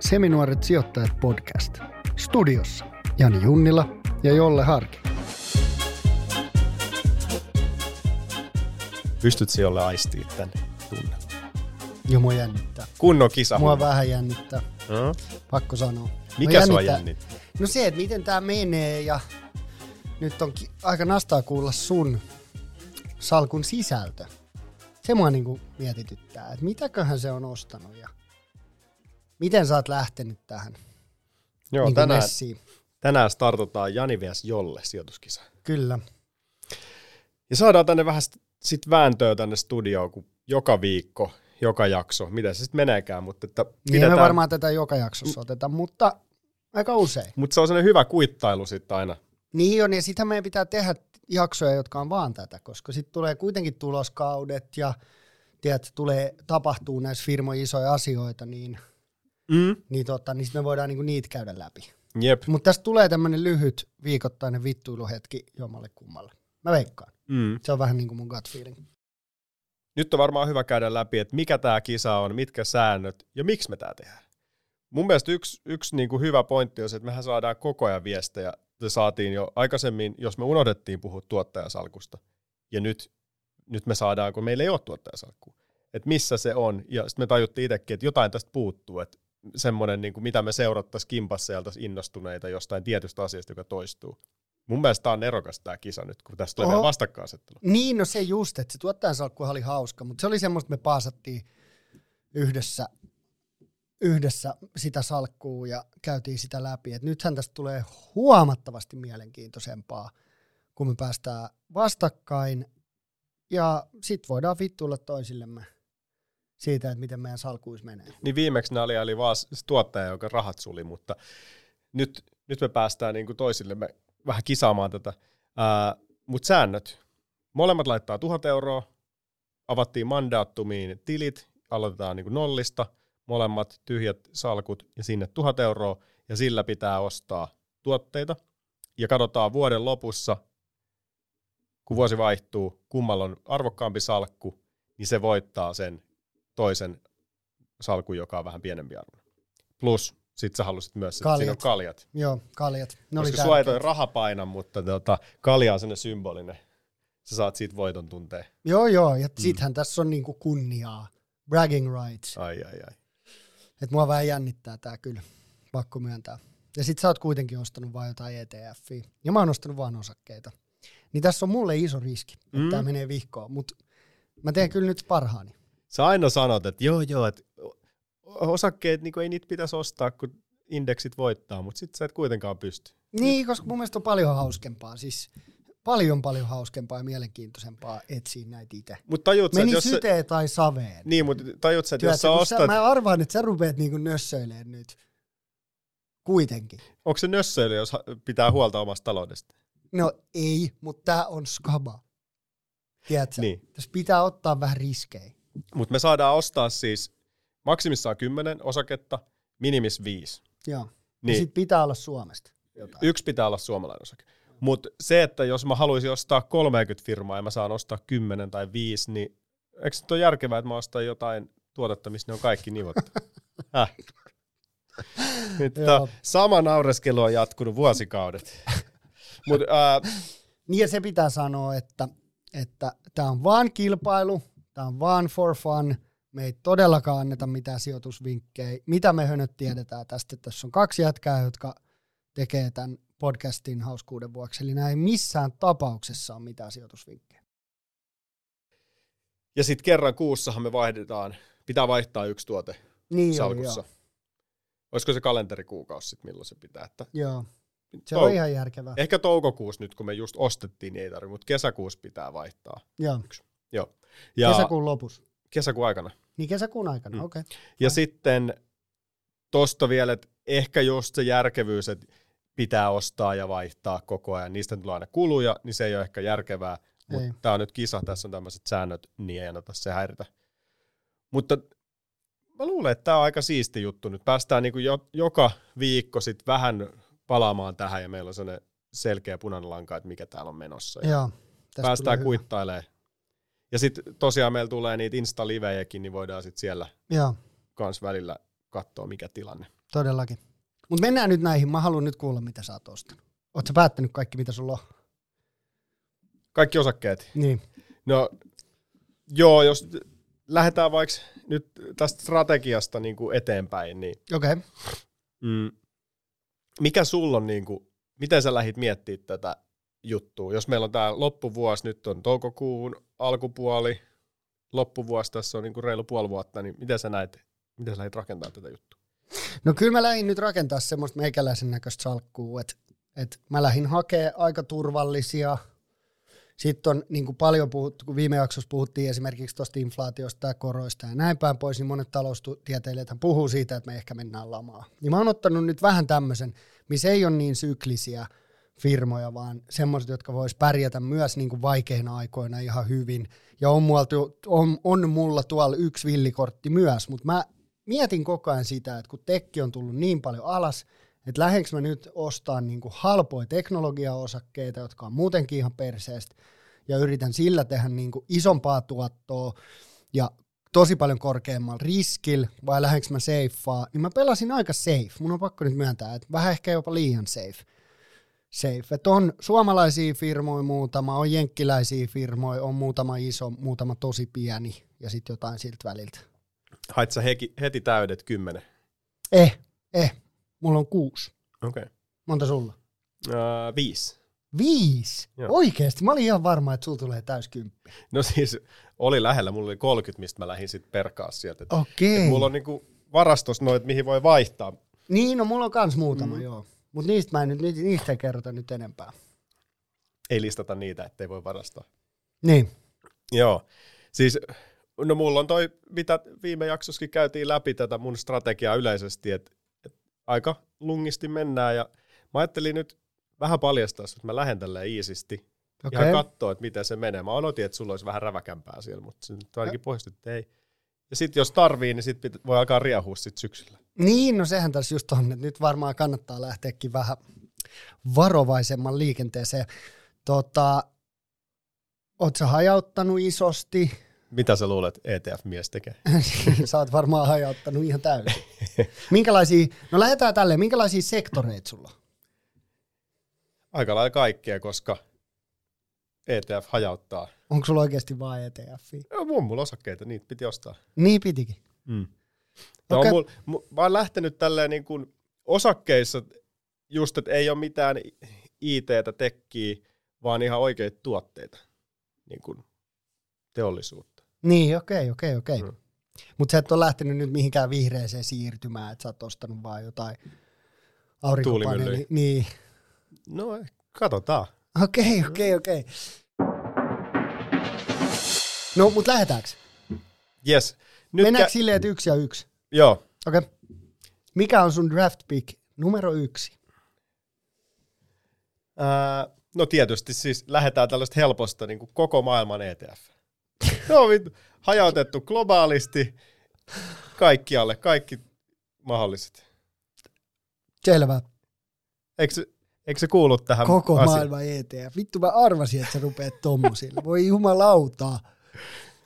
Seminuoret sijoittajat podcast. Studiossa Jani Junnila ja Jolle Harki. Pystyt Jolle aistiin tämän tunnen? Jo mua jännittää. Kunnon kisa. Mua vähän jännittää. No? Pakko sanoa. Mikä no sua jännittää? No se, että miten tämä menee ja nyt on aika nastaa kuulla sun salkun sisältö. Se mua niinku mietityttää, että mitäköhän se on ostanut ja miten sä oot lähtenyt tähän Joo, niin tänään, messiin. tänään startataan Jani vs. Jolle sijoituskisa. Kyllä. Ja saadaan tänne vähän sit vääntöä tänne studioon, kun joka viikko, joka jakso, mitä se sitten meneekään, mutta että Niin pidetään... me varmaan tätä joka jaksossa otetaan, mutta aika usein. Mutta se on sellainen hyvä kuittailu sitten aina. Niin on, ja sitähän meidän pitää tehdä jaksoja, jotka on vaan tätä, koska sitten tulee kuitenkin tuloskaudet ja tiedät, tulee, tapahtuu näissä firmoissa isoja asioita, niin, Mm. niin, tota, niin me voidaan niinku niitä käydä läpi. Jep. Mutta tästä tulee tämmöinen lyhyt viikoittainen vittuiluhetki jommalle kummalle. Mä veikkaan. Mm. Se on vähän niin kuin mun gut feeling. Nyt on varmaan hyvä käydä läpi, että mikä tämä kisa on, mitkä säännöt ja miksi me tämä tehdään. Mun mielestä yksi, yksi niin kuin hyvä pointti on se, että mehän saadaan koko ajan viestejä. Se saatiin jo aikaisemmin, jos me unohdettiin puhua tuottajasalkusta. Ja nyt, nyt me saadaan, kun meillä ei ole tuottajasalkkua. Että missä se on. Ja sitten me tajuttiin itsekin, että jotain tästä puuttuu. Että semmoinen, niin kuin mitä me seurattaisiin kimpassa ja oltaisiin innostuneita jostain tietystä asiasta, joka toistuu. Mun mielestä tämä on nerokas tämä kisa nyt, kun tästä tulee vastakkainasettelu. Niin, no se just, että se tuottajan salkkuhan oli hauska, mutta se oli semmoista, että me paasattiin yhdessä, yhdessä sitä salkkuu ja käytiin sitä läpi. Et nythän tästä tulee huomattavasti mielenkiintoisempaa, kun me päästään vastakkain ja sit voidaan vittuilla toisillemme siitä, että miten meidän salkuis menee. Niin viimeksi nämä oli, vaan se tuottaja, joka rahat suli, mutta nyt, nyt me päästään niin kuin toisillemme vähän kisaamaan tätä. Mutta säännöt. Molemmat laittaa tuhat euroa, avattiin mandaattumiin tilit, aloitetaan niin kuin nollista, molemmat tyhjät salkut ja sinne tuhat euroa, ja sillä pitää ostaa tuotteita. Ja katsotaan vuoden lopussa, kun vuosi vaihtuu, kummalla on arvokkaampi salkku, niin se voittaa sen toisen salkun, joka on vähän pienempi arvo. Plus, sit sä halusit myös, että Kaljat. siinä on kaljat. Joo, kaljat. Ne Koska sua ei toi raha paina, mutta tota, kalja on sellainen symbolinen. Sä saat siitä voiton tuntea. Joo, joo, Mm. ja sittenhän tässä on niinku kunniaa. Bragging rights. Ai, ai, ai. Et mua vähän jännittää tää kyllä, pakko myöntää. Ja sit sä oot kuitenkin ostanut vain jotain ETFiä. Ja mä oon ostanut vaan osakkeita. Niin tässä on mulle iso riski, että Mm. tää menee vihkoon. Mut mä teen kyllä nyt parhaani. Sä aina sanot, että joo, joo, että osakkeet, niin ei niitä pitäisi ostaa, kun indeksit voittaa, mutta sitten sä et kuitenkaan pysty. Niin, koska mun mielestä on paljon hauskempaa. Siis paljon paljon hauskempaa ja mielenkiintoisempaa etsiä näitä itse. Mutta tajut sä, Meni että jos sä, syteen tai saveen. niin, mutta tajut sä, että jos sä ostat, sä, mä arvaan, että sä rupeat niinku nössöilemään nyt. Kuitenkin. onko se nössöily, jos pitää huolta omasta taloudesta? No ei, mutta tää on skaba. Tiedätkö? Niin. Tässä pitää ottaa vähän riskejä. Mutta me saadaan ostaa siis maksimissaan 10 osaketta, minimis 5. Joo. Niin. Niin. Sit pitää olla Suomesta jotain. Yksi pitää olla suomalainen osake. Mutta se, että jos mä haluaisin ostaa 30 firmaa ja mä saan ostaa 10 tai 5, niin eikö se nyt ole järkevää, että mä ostan jotain tuotetta, missä ne on kaikki nivottu? Häh? Tää sama naureskelu on jatkunut vuosikaudet. Mut, äh, Niin ja se pitää sanoa, että että tämä on vaan kilpailu, tämä on vaan for fun, me ei todellakaan anneta mitään sijoitusvinkkejä. Mitä me hönöt tiedetään tästä, tässä on kaksi jätkää, jotka tekee tämän podcastin hauskuuden vuoksi, eli näin missään tapauksessa on mitään sijoitusvinkkejä. ja sitten kerran kuussahan me vaihdetaan, pitää vaihtaa yksi tuote Niin salkussa. joo. Olisiko se kalenterikuukausi sitten, milloin se pitää? Että joo. Se Tou- on ihan järkevää. Ehkä toukokuussa nyt, kun me just ostettiin, niin ei tarvitse, mutta kesäkuussa pitää vaihtaa. Joo. Joo. Ja Kesäkuun lopussa. kesäkuun aikana. Niin kesäkuun aikana, Mm. okei. Okay. Ja sitten tosta vielä, että ehkä just se järkevyys, että pitää ostaa ja vaihtaa koko ajan, niistä tulee aina kuluja, niin se ei ole ehkä järkevää, mutta tämä on nyt kisa, tässä on tämmöiset säännöt, niin ei anneta se häiritä. Mutta mä luulen, että tämä on aika siisti juttu. Nyt päästään niin jo, joka viikko sit vähän palaamaan tähän ja meillä on sellainen selkeä punainen lanka, että mikä täällä on menossa. Ja Joo. päästään kuittailemaan. Ja sitten tosiaan meillä tulee niitä Insta-livejäkin, niin voidaan sitten siellä Joo. kans välillä katsoa, mikä tilanne. Todellakin. Mutta mennään nyt näihin. Mä haluan nyt kuulla, mitä sä oot ostanut. Oot sä päättänyt kaikki, mitä sulla on? Kaikki osakkeet. Niin. No, joo, jos lähdetään vaikka nyt tästä strategiasta niin kuin eteenpäin, niin Okei. Okay. mm, mikä sulla on, niin kuin, miten sä lähdit miettimään tätä juttua? Jos meillä on tämä loppuvuosi, nyt on toukokuun alkupuoli, loppuvuosi tässä on niin kuin reilu puoli vuotta, niin miten sä näet, miten sä lähdit rakentamaan tätä juttua? No kyllä mä lähdin nyt rakentaa semmoista meikäläisen näköistä salkkua, että et mä lähdin hakemaan aika turvallisia. Sitten on niin kuin paljon puhuttu, kun viime jaksossa puhuttiin esimerkiksi tuosta inflaatiosta ja koroista ja näin päin pois, niin monet taloustieteilijät puhuu siitä, että me ehkä mennään lamaan. Niin mä oon ottanut nyt vähän tämmöisen, missä ei ole niin syklisiä firmoja, vaan semmoiset, jotka vois pärjätä myös niin kuin vaikeina aikoina ihan hyvin. Ja on, mulla, on, on mulla tuolla yksi villikortti myös, mutta mä mietin koko ajan sitä, että kun tekki on tullut niin paljon alas, että lähdenkö mä nyt ostaa niin halpoja teknologiaosakkeita, jotka on muutenkin ihan perseestä, ja yritän sillä tehdä niin kuin isompaa tuottoa ja tosi paljon korkeammalla riskillä, vai lähdenkö mä safea, niin mä pelasin aika safe. Mun on pakko nyt myöntää, että vähän ehkä jopa liian safe. Safe. Että on suomalaisia firmoja muutama, on jenkkiläisiä firmoja, on muutama iso, muutama tosi pieni ja sitten jotain siltä väliltä. Hait sä heki, heti täydet kymmenen? Eh, eh. Mulla on kuusi. Okei. Okay. Monta sulla? Uh, viisi. Viisi? Joo. Oikeesti? Mä olin ihan varma, että sulla tulee täys kymppi. No siis oli lähellä, mulla oli 30, mistä mä lähdin sitten perkaa sieltä. Okei. Okay. mulla on niinku varastos noit, mihin voi vaihtaa. Niin, no mulla on kans muutama, mm. joo. Mutta niistä mä en nyt, niistä ei kerrota nyt enempää. Ei listata niitä, ettei voi varastaa. Niin. Joo. Siis No mulla on toi, mitä viime jaksossakin käytiin läpi tätä mun strategiaa yleisesti, että et aika lungisti mennään ja mä ajattelin nyt vähän paljastaa, että mä lähden tälleen iisisti okay. ja katsoa, että miten se menee. Mä odotin, että sulla olisi vähän räväkämpää siellä, mutta se nyt ainakin pohjasti, että ei. Ja sitten jos tarvii, niin sit voi alkaa riahua sit syksyllä. Niin, no sehän tässä just on, että nyt varmaan kannattaa lähteäkin vähän varovaisemman liikenteeseen. Tota, Oletko hajauttanut isosti? Mitä sä luulet, ETF-mies tekee? sä oot varmaan hajauttanut ihan täysin. minkälaisia, no lähdetään tälleen, minkälaisia sektoreita sulla Aika lailla kaikkea, koska ETF hajauttaa. Onko sulla oikeasti vain ETF? Joo, on mulla osakkeita, niitä piti ostaa. Niin pitikin. Mm. No, okay. mulla, mä oon lähtenyt tälleen niin kuin osakkeissa just, että ei ole mitään IT-tä, tekkiä, vaan ihan oikeita tuotteita, niin kuin teollisuutta. Niin, okei, okei, okei. Mm. Mutta sä et ole lähtenyt nyt mihinkään vihreeseen siirtymään, että sä oot ostanut vaan jotain aurinkopaneeli. Niin. No, katsotaan. Okei, okei, okei. No, mutta lähdetäänkö? Yes. Nyt Mennäänkö kä- silleen, että yksi ja yksi? Joo. Okei. Okay. Mikä on sun draft pick numero yksi? Äh, no tietysti siis lähdetään tällaista helposta niin kuin koko maailman ETF. Vittu. Hajautettu globaalisti kaikkialle, kaikki mahdolliset. Selvä. Eikö, eikö se kuulu tähän Koko asiaan? maailman ETF. Vittu mä arvasin, että sä rupeat tommosille. Voi jumalautaa.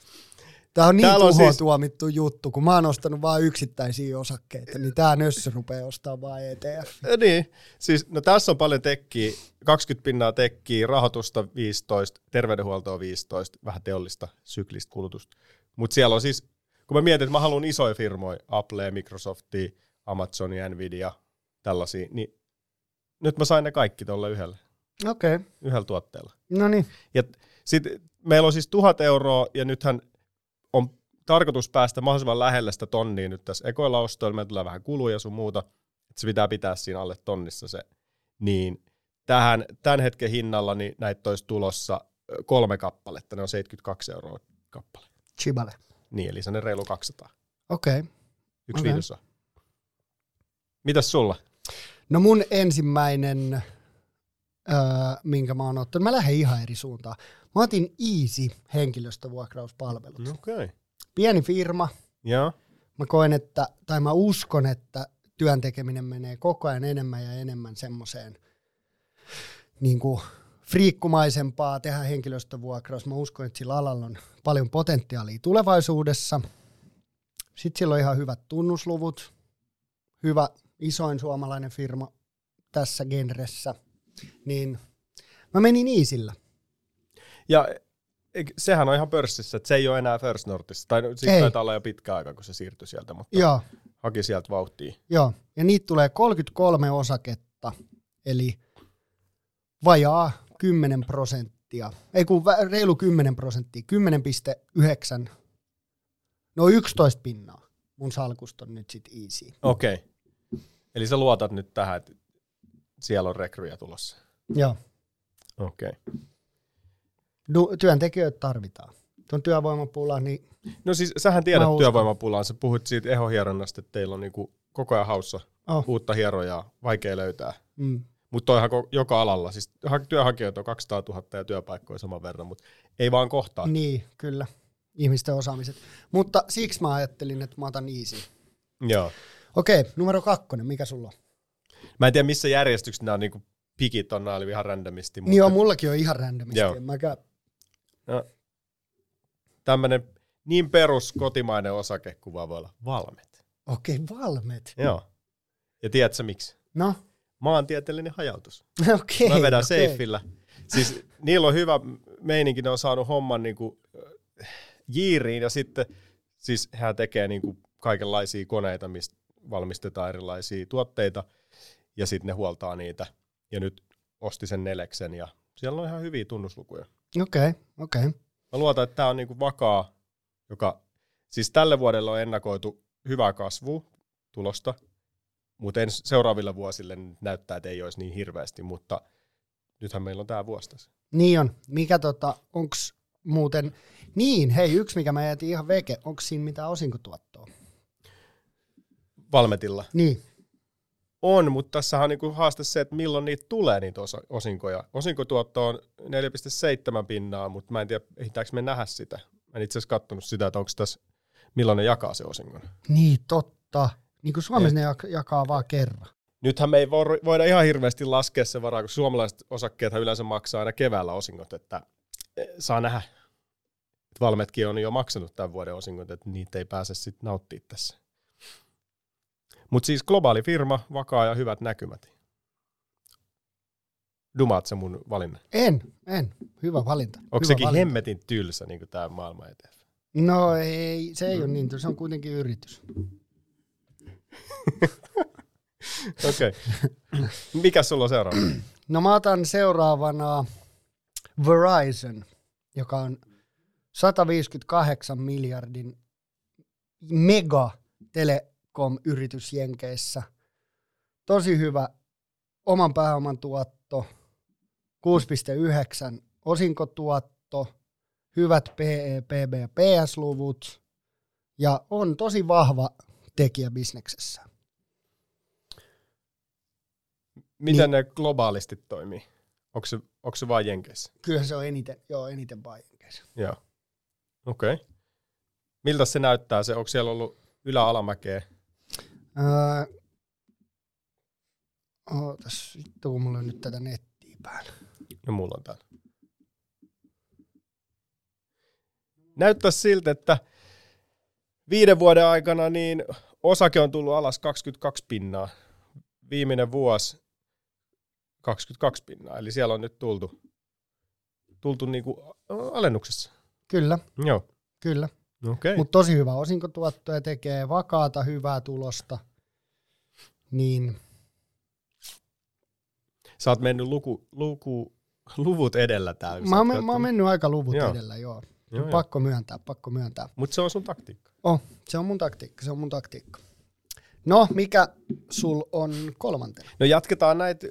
Tämä on niin tuho siis... tuomittu juttu, kun mä oon ostanut vain yksittäisiä osakkeita, niin tämä nössö rupeaa ostamaan vain ETF. Niin, siis no tässä on paljon tekkiä, 20 pinnaa tekkiä, rahoitusta 15, terveydenhuoltoa 15, vähän teollista syklistä kulutusta. Mutta siellä on siis, kun mä mietin, että mä haluan isoja firmoja, Apple, Microsoftia, Amazonia, Nvidia, tällaisia, niin nyt mä sain ne kaikki tuolla yhdellä. Okei. Okay. Yhdellä tuotteella. No niin. Ja sitten meillä on siis tuhat euroa, ja nythän on tarkoitus päästä mahdollisimman lähelle sitä tonnia nyt tässä ekoilla ostoilla, meillä tulee vähän kuluja sun muuta, että se pitää pitää siinä alle tonnissa se, niin tähän, tämän hetken hinnalla niin näitä olisi tulossa kolme kappaletta, ne on 72 euroa kappale. Chibale. Niin, eli se reilu 200. Okei. Okay. Yksi okay. Mitäs sulla? No mun ensimmäinen, öö, minkä mä oon ottanut, mä lähden ihan eri suuntaan. Mä otin Easy henkilöstövuokrauspalvelut. Okay. Pieni firma. Ja. Mä koen, että, tai mä uskon, että työn tekeminen menee koko ajan enemmän ja enemmän semmoiseen niin kuin friikkumaisempaa tehdä henkilöstövuokraus. Mä uskon, että sillä alalla on paljon potentiaalia tulevaisuudessa. Sitten sillä on ihan hyvät tunnusluvut, hyvä isoin suomalainen firma tässä genressä, niin mä menin Iisillä. Ja eik- sehän on ihan pörssissä, että se ei ole enää First Northissa. Tai no, siitä Ei. taitaa olla jo pitkä aika, kun se siirtyi sieltä, mutta Joo, haki sieltä vauhtia. joo. Ja niitä tulee 33 osaketta, eli vajaa 10 prosenttia. Ei kun reilu 10 prosenttia, 10,9, no 11 pinnaa. Mun salkusta on nyt sit easy. Okei. Okay. Eli sä luotat nyt tähän, että siellä on rekryjä tulossa. Joo. Okei. Okay. Du- työntekijöitä tarvitaan. Tuon työvoimapula, niin No siis sähän tiedät työvoimapulaan, sä puhuit siitä ehohieronnasta, että teillä on niinku koko ajan haussa oh, uutta hierojaa, vaikea löytää. mm, Mutta toihan joka alalla, siis ha- työnhakijoita on 200 000 ja työpaikkoja saman verran, mutta ei vaan kohtaa. niin, kyllä. Ihmisten osaamiset. Mutta siksi mä ajattelin, että mä otan easy. Joo. Okei, numero kakkonen, mikä sulla on? Mä en tiedä missä järjestyksessä nämä on niinku pikit on, nämä oli ihan randomisti, mutta Niin joo, mullakin on ihan randomisti. Joo. Mäkään, no, tämmönen niin perus kotimainen osake kuin vaan voi olla valmet. okei, valmet. Joo. Ja tiedätkö miksi? No, Maantieteellinen hajautus. okei. Mä vedän okei. seifillä. Siis niillä on hyvä meininki, ne on saanut homman niinku äh, jiiriin ja sitten siis hän tekee niinku kaikenlaisia koneita, mistä valmistetaan erilaisia tuotteita ja sitten ne huoltaa niitä. Ja nyt osti sen neleksen ja siellä on ihan hyviä tunnuslukuja. Okei, okei. Mä luotan, että tämä on niinku vakaa, joka siis tälle vuodelle on ennakoitu hyvää kasvua, tulosta, mutta ens, seuraaville vuosille näyttää, että ei olisi niin hirveästi, mutta nythän meillä on tämä vuosi tässä. Niin on. Mikä tota, onks muuten, niin hei, yksi mikä mä jätin ihan veke, onko siinä mitään osinkotuottoa? Valmetilla. Niin, On, mutta tässä on niinku haaste se, että milloin niitä tulee niitä osa- osinkoja. Osinkotuotto on 4,7 pinnaa, mutta mä en tiedä, ehditäänkö me nähdä sitä. Mä en itse asiassa kattonut sitä, että onko tässä, milloin ne jakaa se osingon. niin totta. Niin kuin Suomessa ne jak- jakaa vaan kerran. Nythän me ei vo- voida ihan hirveästi laskea se varaa, kun suomalaiset osakkeethan yleensä maksaa aina keväällä osingot, että eh, saa nähdä. Valmetkin on jo maksanut tämän vuoden osingot, että niitä ei pääse sitten nauttimaan tässä. Mutta siis globaali firma, vakaa ja hyvät näkymät. Dumaat se mun valinnan. En, en. Hyvä valinta. Onko Hyvä sekin valinta. hemmetin tylsä, niin tämä maailma ETF? No ei, se ei ole niin, se on kuitenkin yritys. Okei. Mikä sulla on seuraava? No mä otan seuraavana Verizon, joka on 158 miljardin mega telekom-yritys Jenkeissä. Tosi hyvä oman pääoman tuotto, 6,9 osinkotuotto, hyvät PE, PB ja PS-luvut ja on tosi vahva tekijä bisneksessä. Miten ne globaalisti toimii? Onko se, onko se vain Jenkeissä? Kyllä se on eniten, joo, eniten vain Jenkeissä. Joo. Okei. Okay. Miltä se näyttää? Se, onko siellä ollut ylä-alamäkeä? Öö, ootas, vittu kun mulla on nyt tätä nettiä päällä. No mulla on täällä. Näyttää siltä, että viiden vuoden aikana niin osake on tullut alas 22 pinnaa. Viimeinen vuosi 22 pinnaa. Eli siellä on nyt tultu, tultu niinku alennuksessa. Kyllä, Joo. kyllä. Okay. Mutta tosi hyvä osinkotuotto ja tekee vakaata, hyvää tulosta. Niin, Sä oot mennyt luku, luku, luvut edellä täällä. mä, oon, mä oon mennyt aika luvut Joo. edellä, joo. Joo, joo. pakko myöntää, pakko myöntää. Mutta se on sun taktiikka. Oh, se on mun taktiikka, se on mun taktiikka. No, mikä sul on kolmantena? No jatketaan näitä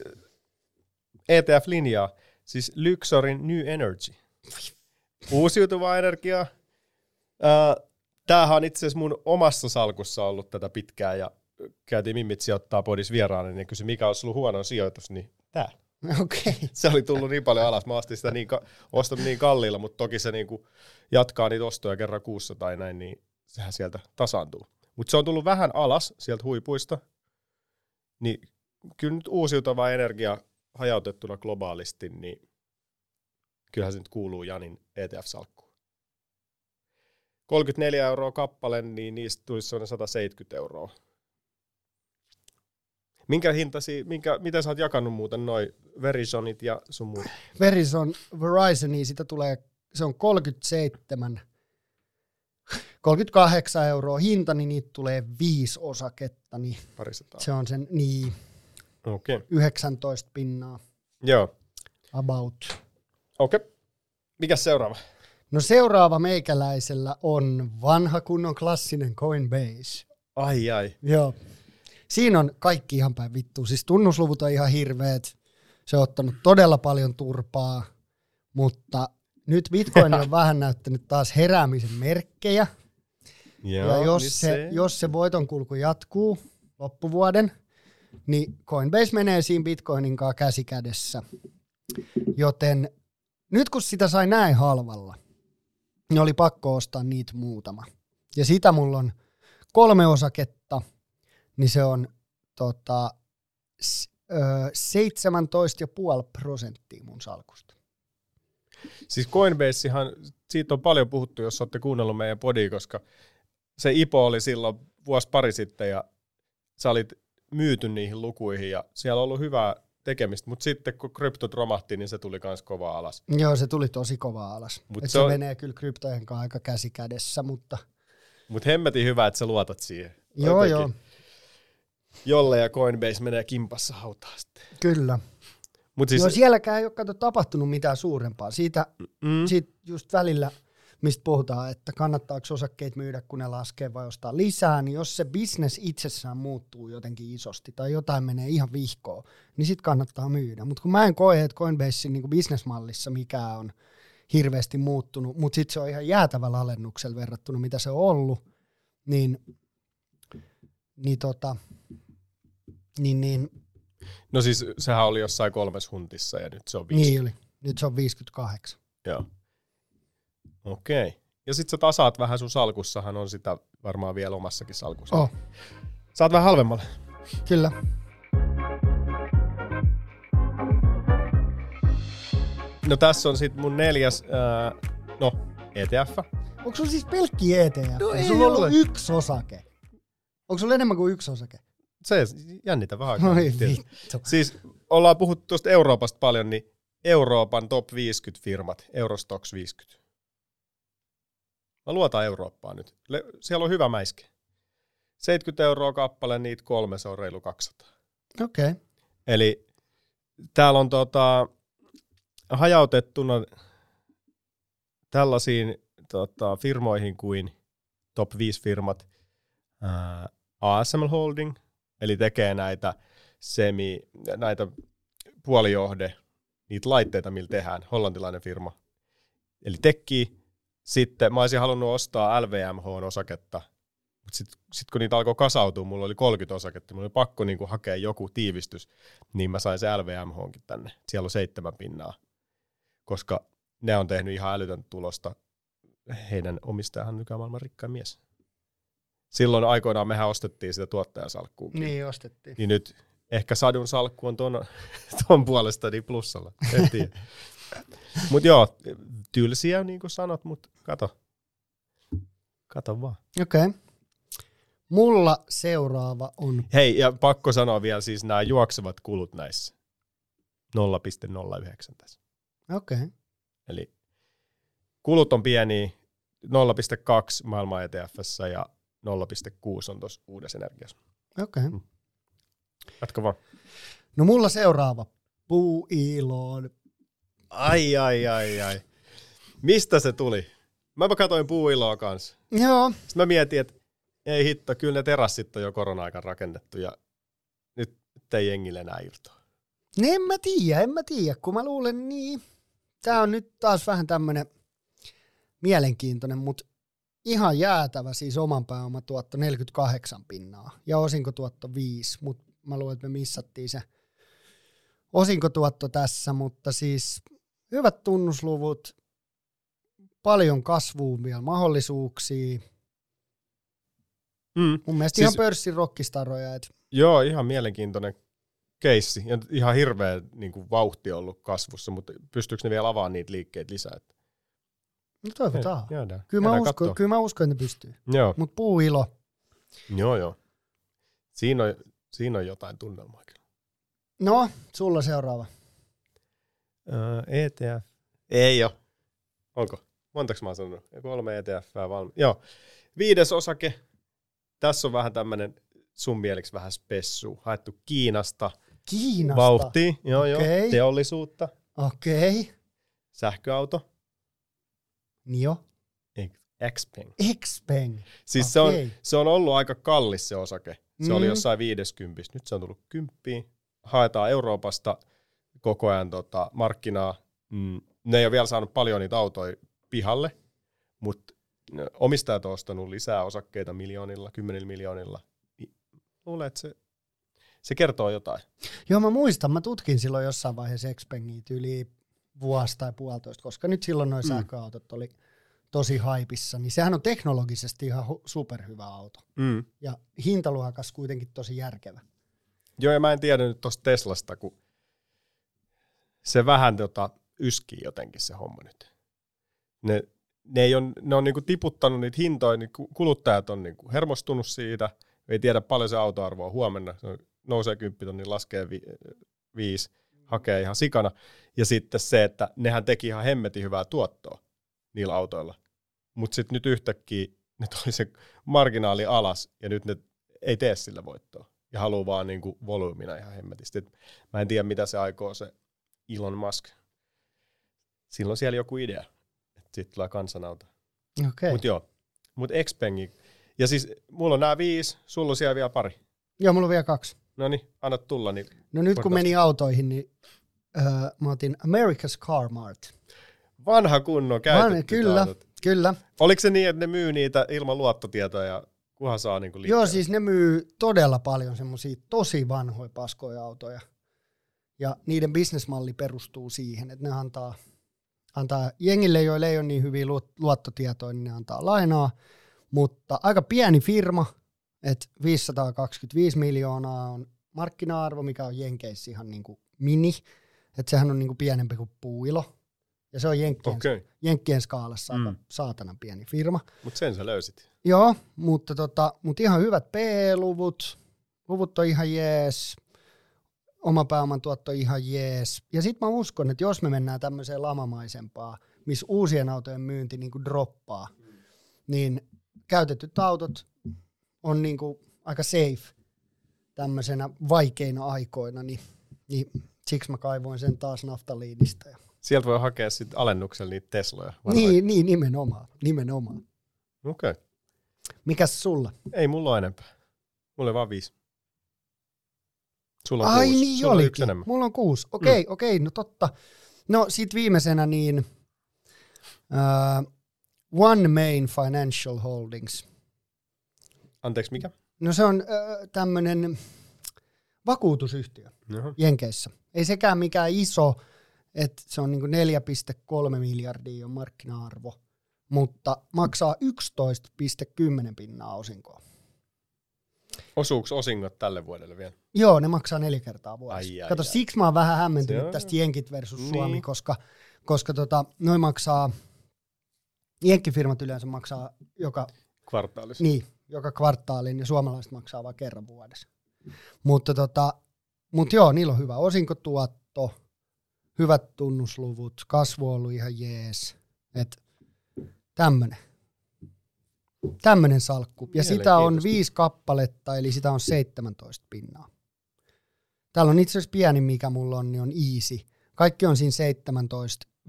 ETF-linjaa. Siis Lyxorin New Energy. Uusiutuvaa energiaa. Tämähän on itse asiassa mun omassa salkussa ollut tätä pitkään ja käytiin Mimmit sijoittaa podis vieraana, niin kysyi mikä olisi ollut huono sijoitus, niin tää. Okei. Okay. Se oli tullut niin paljon alas. Mä ostin sitä niin, ka- ostin niin kalliilla, mutta toki se niinku jatkaa niitä ostoja kerran kuussa tai näin, niin sehän sieltä tasaantuu. Mutta se on tullut vähän alas sieltä huipuista, niin kyllä nyt uusiutuva energia hajautettuna globaalisti, niin kyllähän se nyt kuuluu Janin ETF-salkkuun. 34 euroa kappale, niin niistä tulisi sellainen 170 euroa. Minkä hintasi, minkä, miten sä oot jakanut muuten noi Verizonit ja sun muut? Verizon Verizoni, sitä tulee, se on 37, 38 euroa hinta, niin niitä tulee viisi osaketta, niin Parisataa. se on sen niin. Okay. 19 pinnaa Joo. about. Okei. Okay. Mikäs seuraava? No seuraava meikäläisellä on vanha kunnon klassinen Coinbase. Ai ai. Joo. Siinä on kaikki ihan päin vittu. Siis tunnusluvut on ihan hirveet. Se on ottanut todella paljon turpaa, mutta nyt Bitcoin on vähän näyttänyt taas heräämisen merkkejä. Joo, ja jos nyt se, jos se voiton kulku jatkuu loppuvuoden, niin Coinbase menee siinä Bitcoinin kanssa käsi kädessä. Joten nyt kun sitä sai näin halvalla, niin oli pakko ostaa niitä muutama. Ja sitä mulla on kolme osaketta, niin se on tota, s- ö, 17,5 prosenttia mun salkusta. Siis Coinbasehan, siitä on paljon puhuttu, jos olette kuunnellut meidän podia, koska se IPO oli silloin vuosi pari sitten ja sä olit myyty niihin lukuihin ja siellä on ollut hyvää tekemistä, mutta sitten kun kryptot romahti, niin se tuli myös kovaa alas. Joo, se tuli tosi kovaa alas. Mut Et se se, on- menee kyllä kryptojen kanssa aika käsi kädessä, mutta Mutta hemmetin hyvä, että sä luotat siihen. joo, Jotenkin joo, Jolle ja Coinbase menee kimpassa hautaan sitten. kyllä. Mut Siis, siis, joo, sielläkään ei ole kato tapahtunut mitään suurempaa. Siitä, mm, siitä just välillä, mistä puhutaan, että kannattaako osakkeet myydä, kun ne laskee vai ostaa lisää, niin jos se business itsessään muuttuu jotenkin isosti tai jotain menee ihan vihkoon, niin sitten kannattaa myydä. Mutta kun mä en koe, että Coinbasein niin bisnesmallissa mikään on hirveästi muuttunut, mutta sitten se on ihan jäätävällä alennuksella verrattuna, mitä se on ollut, niin, niin, tota, niin, niin, no siis sehän oli jossain kolmes huntissa ja nyt se on viisi. niin oli. Nyt se on 58. Joo. Okei. Okay. Ja sit sä tasaat vähän sun salkussahan on sitä varmaan vielä omassakin salkussa. Oh, Saat vähän halvemmalle. kyllä. No tässä on sit mun neljäs, ää, no ETF. Onko sulla siis pelkki ETF? No ei sulla ole. ollut yksi osake. Onko sulla enemmän kuin yksi osake? Se jännitä vähän. Oi Tietysti. vittu. Siis ollaan puhuttu tuosta Euroopasta paljon, niin Euroopan top 50 firmat, Eurostox 50. Mä luotan Eurooppaan nyt. Le- siellä on hyvä mäiske. 70 euroa kappale, niitä kolme, se on reilu 200. Okei. Okay. Eli täällä on tota, hajautettuna tällaisiin tota, firmoihin kuin top 5 firmat ää, ASML Holding, eli tekee näitä semi, näitä puolijohde, niitä laitteita, millä tehdään, hollantilainen firma. Eli tekki, sitten mä olisin halunnut ostaa LVMH-osaketta, mutta sitten sit kun niitä alkoi kasautua, mulla oli 30 osaketta, mulla oli pakko niinku hakea joku tiivistys, niin mä sain se LVMHonkin tänne. Siellä on seitsemän pinnaa, koska ne on tehnyt ihan älytön tulosta. Heidän omistajahan on nykyään maailman rikkain mies. Silloin aikoinaan mehän ostettiin sitä tuottajasalkkuukin. Niin ostettiin. Niin nyt ehkä sadun salkku on ton, ton puolesta niin plussalla. En tiedä. mut joo, tylsiä niin kuin sanot, mutta kato. Kato vaan. Okei. Okay. Mulla seuraava on, Hei, ja pakko sanoa vielä siis nämä juoksevat kulut näissä. 0,09 tässä. okei, okay. Eli kulut on pieniä, 0,2 maailman ETFssä ja 0,6 on tuossa uudessa energiassa. okei. Okay. Jatka vaan. No mulla seuraava, puuiloon. Ai, ai, ai, ai. Mistä se tuli? Mä katsoin puuiloa kanssa. Joo, Sitten mä mietin, että ei hitto, kyllä ne terassit on jo korona-aikan rakennettu ja nyt, nyt ei jengille enää irtoa. niin en mä tiedä, en mä tiedä, kun mä luulen niin. Tää on nyt taas vähän tämmönen mielenkiintoinen, mutta ihan jäätävä siis oman pääoman tuotto 48 pinnaa ja osinkotuotto 5, mutta mä luulen, että me missattiin se osinkotuotto tässä, mutta siis hyvät tunnusluvut, paljon kasvuun vielä mahdollisuuksia. Mm. Mun mielestä Siis- ihan pörssin rokkistaroja, että Joo, ihan mielenkiintoinen keissi. Ja ihan hirveä niin kuin, vauhti ollut kasvussa, mutta pystyykö ne vielä avaamaan niitä liikkeitä lisää? Että no toivotaan. Jäädään. Kyllä mä, Jäädään uskon, kattoo. kyllä mä uskon, että ne pystyy. Mutta puuilo, joo, joo. Siinä on Siinä on jotain tunnelmaa kyllä. No, sulla seuraava. Uh, ETF. Ei ole. Onko? Montaks mä oon sanonut? Kolme ETF valmi. Joo. Viides osake. Tässä on vähän tämmönen sun mieleksi vähän spessu. Haettu Kiinasta. Kiinasta? Vauhtia. Joo, okay. joo. Teollisuutta. Okei. Okay. Sähköauto. Nio. Xpeng. Xpeng. Siis okay. se, on, se on ollut aika kallis se osake. Se mm. oli jossain 50. Nyt se on tullut kymppiin. Haetaan Euroopasta koko ajan tota, markkinaa. Mm. Ne ei ole vielä saanut paljon niitä autoja pihalle, mutta omistajat on ostanut lisää osakkeita miljoonilla, kymmenillä miljoonilla. Luulen, että se, se kertoo jotain. Joo, mä muistan. Mä tutkin silloin jossain vaiheessa Xpengia yli vuosi tai puolitoista, koska nyt silloin noin mm. sähköautot oli tosi haipissa, niin sehän on teknologisesti ihan superhyvä auto. Mm. Ja hintaluokas kuitenkin tosi järkevä. Joo, ja mä en tiedä nyt tuosta Teslasta, kun se vähän tota, yskii jotenkin se homma nyt. Ne, ne, ei on, ne on niinku tiputtanut niitä hintoja, niin kuluttajat on niinku hermostunut siitä, ei tiedä paljon se autoarvo on huomenna, se nousee kymppitonni, laskee vi, viisi, hakee ihan sikana. Ja sitten se, että nehän teki ihan hemmetin hyvää tuottoa niillä autoilla. Mutta sitten nyt yhtäkkiä ne toi se marginaali alas ja nyt ne ei tee sillä voittoa. Ja haluaa vaan niinku volyymina ihan hemmetisti. Et mä en tiedä, mitä se aikoo se Elon Musk. Silloin siellä joku idea, että sitten tulee kansanauto. Okay. Mutta joo, mutta Xpengi. Ja siis mulla on nämä viisi, sulla on siellä vielä pari. Joo, mulla on vielä kaksi. No niin, anna tulla. Niin no nyt kun meni autoihin, niin uh, mä otin America's Car Mart. Vanha kunnon käytetty Van, Kyllä, autot. kyllä. Oliko se niin, että ne myy niitä ilman luottotietoja, kuhan saa niinku Joo, siis ne myy todella paljon semmoisia tosi vanhoja paskoja autoja. Ja niiden bisnesmalli perustuu siihen, että ne antaa, antaa jengille, joille ei ole niin hyviä luottotietoja, niin ne antaa lainaa. Mutta aika pieni firma, että 525 miljoonaa on markkina-arvo, mikä on Jenkeissä ihan niin kuin mini. Että sehän on niin kuin pienempi kuin puuilo. Ja se on Jenkkien, okay. Jenkkien skaalassa mm. aika saatanan pieni firma. Mutta sen sä löysit. Joo, mutta, tota, mutta ihan hyvät P-luvut. Luvut on ihan jees. Oma pääoman tuotto ihan jees. Ja sitten mä uskon, että jos me mennään tämmöiseen lamamaisempaa, missä uusien autojen myynti niin kuin droppaa, niin käytetyt autot on niin kuin aika safe tämmöisenä vaikeina aikoina, niin, niin siksi mä kaivoin sen taas naftaliinista. Sieltä voi hakea sitten alennuksella niitä Tesloja. Niin, niin, nimenomaan. nimenomaan. Okei. Okay. Mikäs sulla? Ei mulla enempää. Mulla on vaan viisi. Sulla on Ai kuusi. niin Sulla olikin. On mulla on kuusi. Okei, okay, mm. okei, okay, no totta. No sit viimeisenä niin uh, One Main Financial Holdings. Anteeksi, mikä? No se on uh, tämmöinen vakuutusyhtiö Jaha. Jenkeissä. Ei sekään mikään iso, että se on niin 4,3 miljardia on markkina-arvo, mutta maksaa 11,10 pinnaa osinkoa. Osuuko osingot tälle vuodelle vielä? Joo, ne maksaa neljä kertaa vuodessa. Ai, ai, Kato, ai. siksi mä oon vähän hämmentynyt se tästä Jenkit versus niin. Suomi, koska, koska tota, noin maksaa, Jenkkifirmat yleensä maksaa joka... Kvartaalissa. Niin, joka kvartaalin ja suomalaiset maksaa vain kerran vuodessa. Mutta tota, mut joo, niillä on hyvä osinkotuotto, hyvät tunnusluvut, kasvu on ollut ihan jees. Et tämmönen. Tämmönen salkku. Ja sitä on viisi kappaletta, eli sitä on 17 pinnaa. Täällä on itse asiassa pieni, mikä mulla on, niin on easy. Kaikki on siinä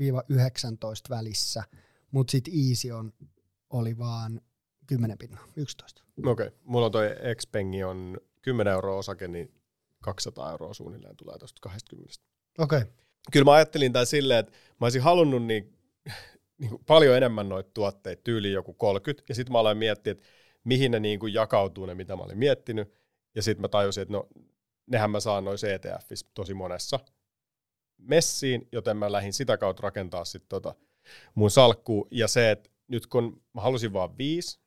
17-19 välissä, mutta sitten easy on, oli vaan 10 pinnaa, 11. Okei, okay. mulla on toi Xpengi on 10 euroa osake, niin 200 euroa suunnilleen tulee tuosta 20. Okei. Okay kyllä mä ajattelin tämän silleen, että mä olisin halunnut niin, niin kuin paljon enemmän noita tuotteita, tyyli joku 30, ja sitten mä aloin miettiä, että mihin ne niin kuin jakautuu ne, mitä mä olin miettinyt, ja sitten mä tajusin, että no, nehän mä saan noissa ETFissä tosi monessa messiin, joten mä lähdin sitä kautta rakentaa sitten tota mun salkku ja se, että nyt kun mä halusin vaan viisi,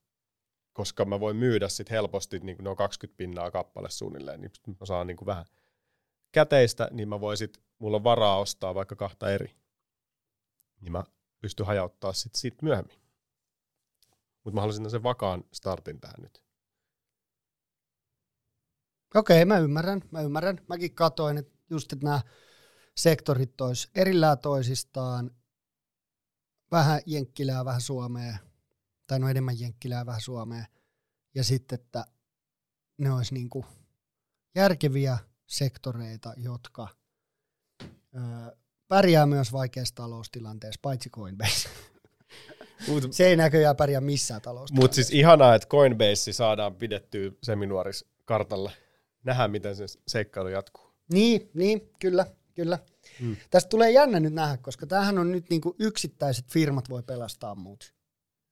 koska mä voin myydä sitten helposti, niin kuin ne on 20 pinnaa kappale suunnilleen, niin mä saan niin kuin vähän käteistä, niin mä voin sit, mulla on varaa ostaa vaikka kahta eri. Niin mä pystyn hajauttaa sit siitä myöhemmin. Mutta mä haluaisin sen vakaan startin tähän nyt. Okei, mä ymmärrän, mä ymmärrän. Mäkin katoin, että just, että nämä sektorit tois erillään toisistaan, vähän Jenkkilää, vähän Suomea, tai no enemmän Jenkkilää, vähän Suomea, ja sitten, että ne olisi niinku järkeviä sektoreita, jotka ö, pärjää myös vaikeassa taloustilanteessa, paitsi Coinbase. Mut, se ei näköjään pärjää missään taloustilanteessa. Mutta siis ihanaa, että Coinbase saadaan pidettyä seminuoris kartalla. Nähdään, miten se seikkailu jatkuu. Niin, niin, kyllä, kyllä. Hmm. Tästä tulee jännä nyt nähdä, koska tämähän on nyt niinku yksittäiset firmat voi pelastaa muut.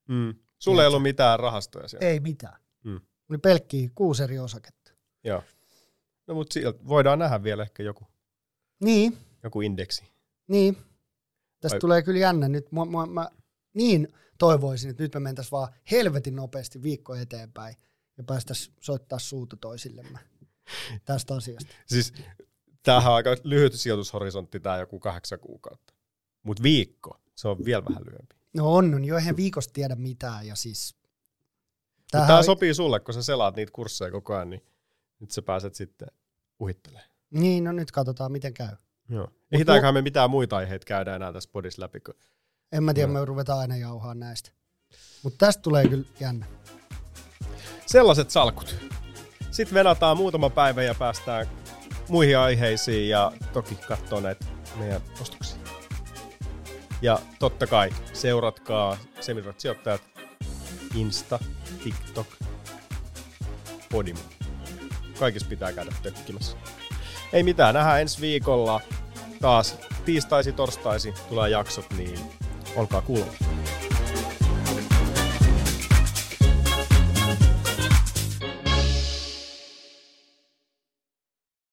Hmm. Sulla ei ollut mitään rahastoja siellä? Ei mitään. Hmm. Oli pelkkiä kuusi eri osaketta. Joo. No mutta voidaan nähdä vielä ehkä joku. Niin. Joku indeksi. Niin. Tästä Vai... tulee kyllä jännä. Nyt mä, mä, mä niin toivoisin, että nyt me mentäisiin vaan helvetin nopeasti viikko eteenpäin ja päästäisiin soittaa suuta toisillemme tästä asiasta. Siis tämähän on aika lyhyt sijoitushorisontti, tämä joku kahdeksan kuukautta. Mutta viikko, se on vielä vähän lyhyempi. No on, on jo eihän viikosta tiedä mitään ja siis... Tämä on... sopii sulle, kun sä selaat niitä kursseja koko ajan, niin nyt sä pääset sitten uhittelemaan. Niin, no nyt katsotaan miten käy. Joo. Ehditäänkö me mitään muita aiheita käydä enää tässä podissa läpi? Kun... En mä tiedä, no. me ruvetaan aina jauhaa näistä. Mutta tästä tulee kyllä jännä. Sellaiset salkut. Sitten venataan muutama päivä ja päästään muihin aiheisiin ja toki katsoo näitä meidän ostoksia. Ja totta kai seuratkaa Semirat sijoittajat Insta, TikTok, Podimu. Kaikissa pitää käydä tökkimässä. Ei mitään, nähdään ensi viikolla taas tiistaisi, torstaisi tulee jaksot, niin olkaa kuulolla.